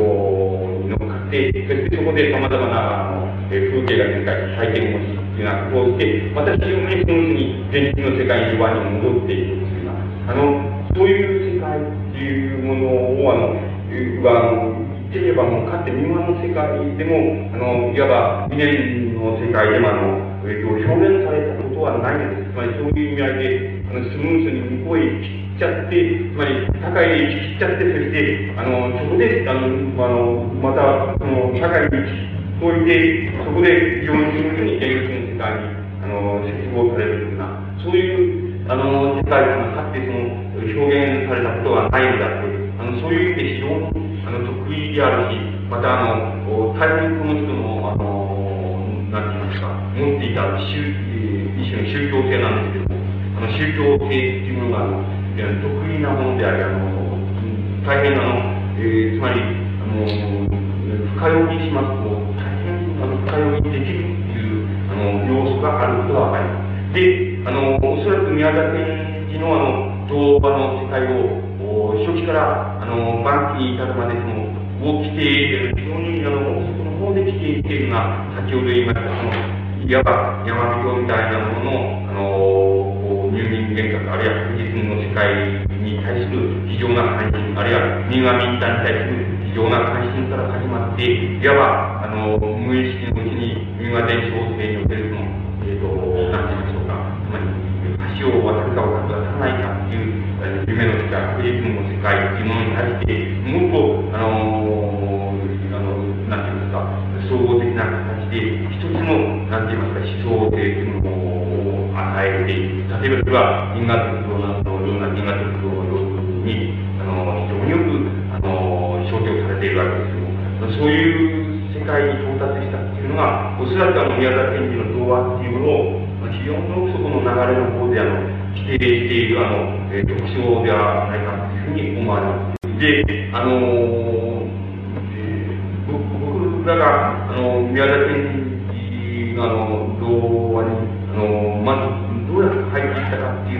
S1: に乗って、そしてそこで様々な、あの、えー、風景が展開、体験をし、いうようなことをして、また非常にスムーズに現実の世界に場に戻っていくというような、あの、そういう世界っていうものを、あの、は、あの、言ってみればもうかつて民話の世界でも、あの、いわば理念の世界でも、あの、表現されたことはないんです。つまりそういう意味合いで、あの、スムーズに向こうへ切っちゃって、つまり、社会で切っちゃって、そして、あの、そこで、あの、あのまた、その、社会にそいて、そこで非常にスムーズに現実の世界に、あの、接合されるような、そういう、あの、世界がかつてその、表現されたことがないんだという、あの、そういう意味で非常に、あの、得意であるし、また、あの、大変この人の、あの、なんて言いますか、持っていた宗、一種の宗教性なんですけど、の、宗教性っていうものが、あの、得意なものであり、あの、大変あの、えー、つまり、あの、深読みしますと大変、あの、深読みできるという、あの、要素があることがわかります。で、あの、おそらく宮田賢治のあの、童話の世界を、初期から、あの、晩期に至るまでその、を規定している、非常に、あの、その方で規定しているのが、先ほど言いました、その、いわば山人みたいなものの、あの、入民原則、あるいは確実の世界に対する非常な関心、あるいは民話民間に対する非常な関心から始まって、いわば、あの、無意識のうちに民話伝承性におけるその、えっ、ー、と、なんて言いましょうか、つまり、橋を渡るか渡らないかっていう、夢の世界、確実の世界っていうものに対して、もっと、あのあの、なんて言いますか、総合的な形で、一つの、なんて言いますか、思想性というものを与えて、例え例えばそれは銀河鉄道の、ような銀河鉄道の様子に、あの、非常によく、あの、象徴されているわけですけども、そういう世界に到達したっていうのが、おそらくあの、宮沢賢治の童話っていうものを、非常にそこの流れの方であの、規定しているあの、えー、特徴ではないかというふうに思われます。で、あのー、えー、僕らが、あの、宮田賢治のあの、童話に、あの、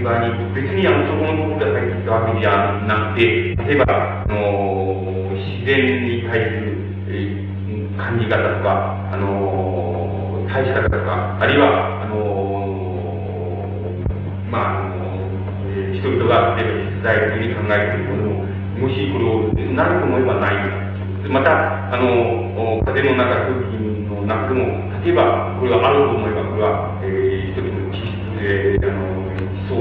S1: 場合に、別にあの、そこのところで入ったわけじゃなくて、例えば、あの、自然に対する、えー、感じ方とか、あの、対し方とか、あるいは、あの、まあ、の、えー、人々が、例えば実在的に考えているものも、もしこれを何と思えばない。また、あの、風の中、空気の中でも、例えば、これがあると思えば、これは、えー、一つの地質、えー、あの、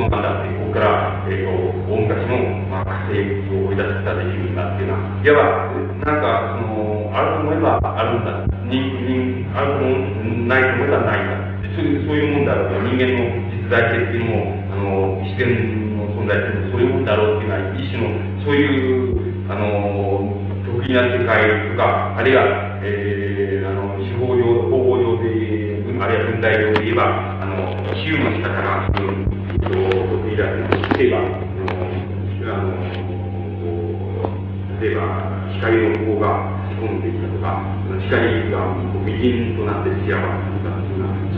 S1: 思想なんだ、ここから、え、ー、と、大昔の、まあ、火星を追い出すことができるんだっていうのは、いわば、なんか、その、あると思えばあるんだ。人、人、あると思う、ないと思えばないんだ。そういう、そういうもんだろうと人間の実在性っていうのも、あの、自然の存在っていうのもそういうもんだろうっていうのは、一種の、そういう、あの、得意な世界とか、あるいは、えー、あの、司法上、方法上で、あるいは文体上で言えば、あの、比喩の仕方が、うん、得意だと例えば、あの、例えば、光の方が仕込んできたとか、光が微塵となって幸せとか、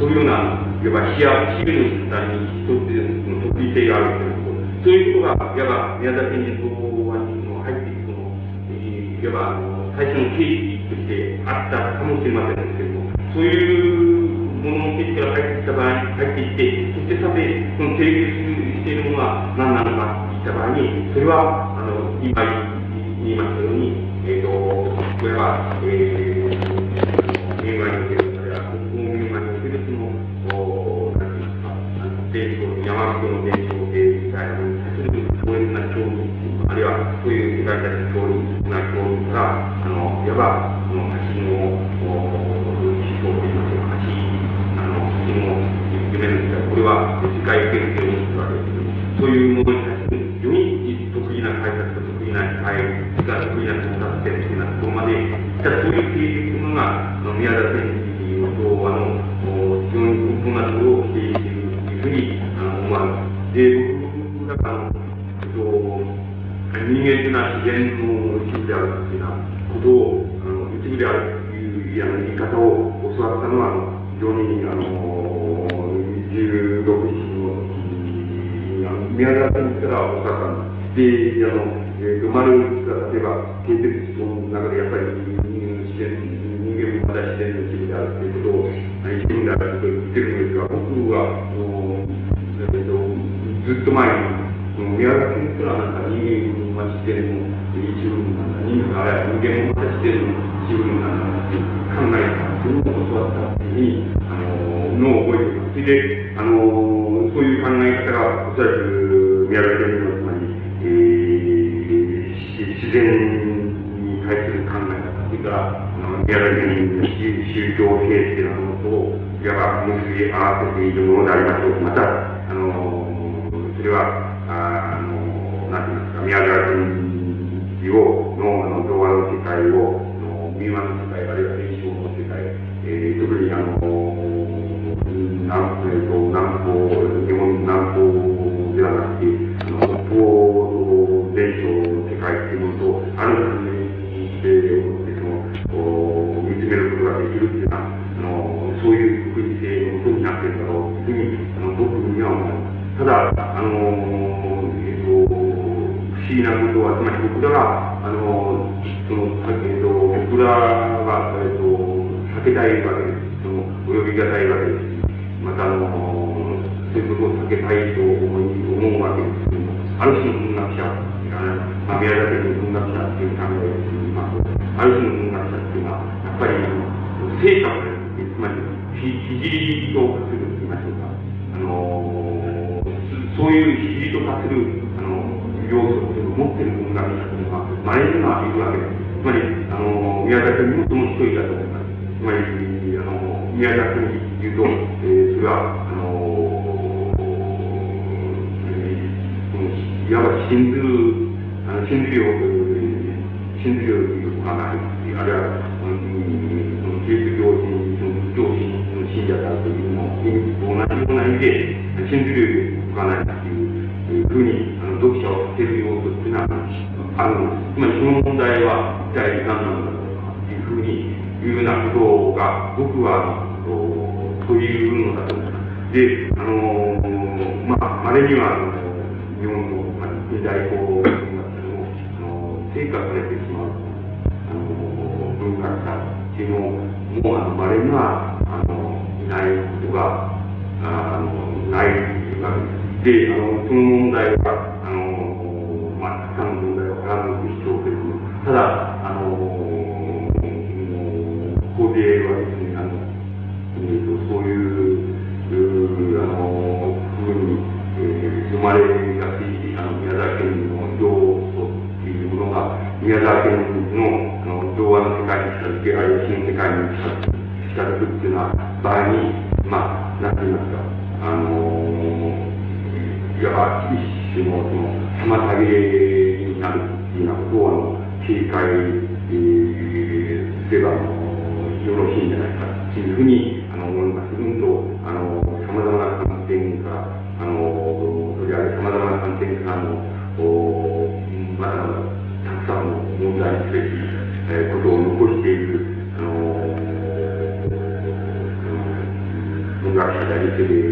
S1: そういうような、いわば、視野、視野の下に一つの特異性があるということ。そういうことが、いわば、宮田賢治とはの入っていくその、いわば、最初の定義としてあったかもしれませんけれども、そういうものの定義から入ってきた場合に、入っていって、そしてさて、その定義しているものは何なのかといった場合に、それは、あの、今言いましたように、えっ、ー、と、これは、えー、映画におけるあるいは平和に向ける、その、何て言いますか、伝承山人の伝承系みたいなものに対する強烈な興味、あるいはそういう世界的な興味中でやっぱり人間の自然、人間もまだ自然の一部であるということを、一部であると言ってるんですが、僕は、えっと、ずっと前に、宮崎県からなんか人間は自然の一部なんだ、人間あれ人間もまた自然の一部なんだって考えた、そういうのを教わったっていうふうに、あの、のを覚えてます。それで、あの、そういう考え方が、おそらく宮崎県のつまり、えいわば結び合わせているものでありましょう。また、文学者っていう考えをしますと、ある種の文学者っていうのは、やっぱりあの、成果を得るつまり、ひ、ひじりと化すると言いましょうか。あのーそういう比率と化するあの要素を持っている文学者というのは、まれにはいるわけです。つまり、あの宮崎に最も一人だと思います。つまり、あの宮崎に言うと、えー、それは、あの信ずる、あの、信ずるよ、信ずるよ、まあ、あるいは、うん、その、キリスト教人、その、仏教人の信者であるというのも、同じような意味で、信ずるよ、がないっていうふうに、あの、読者をさせる要素っていうのは、あの、つまりその問題は、一体何なん。だろうというふうに、いうようなことが、僕は、そういうのだと思います。で、あのまあ、まれには、あの、日本の、まあ、近代法があの、成果されてしまう、あの、文化さっていうのも、もう、あの、まれには、あの、ないことが、あの、ないというか、で、あの、その問題は、あの、まあ、たくさんの問題を絡む必要けども、ただ、あの、ここではですね、あの、えーと、そういう、うあの、ふうに、えー、生まれ宮沢賢治の、あの、童話の世界に近づけ、あるいは新世界に近づくっていうのは、場合に、まあ、なんて言いますか、あのいわば一種のその妨げになるっていうようなことをあの警戒、えー、すればあのよろしいんじゃないかというふうにあの思います。うんとあの様々な観点からあのそれは様々な観点からあの問題すべき、えー、ことを残しているあのー文学者であり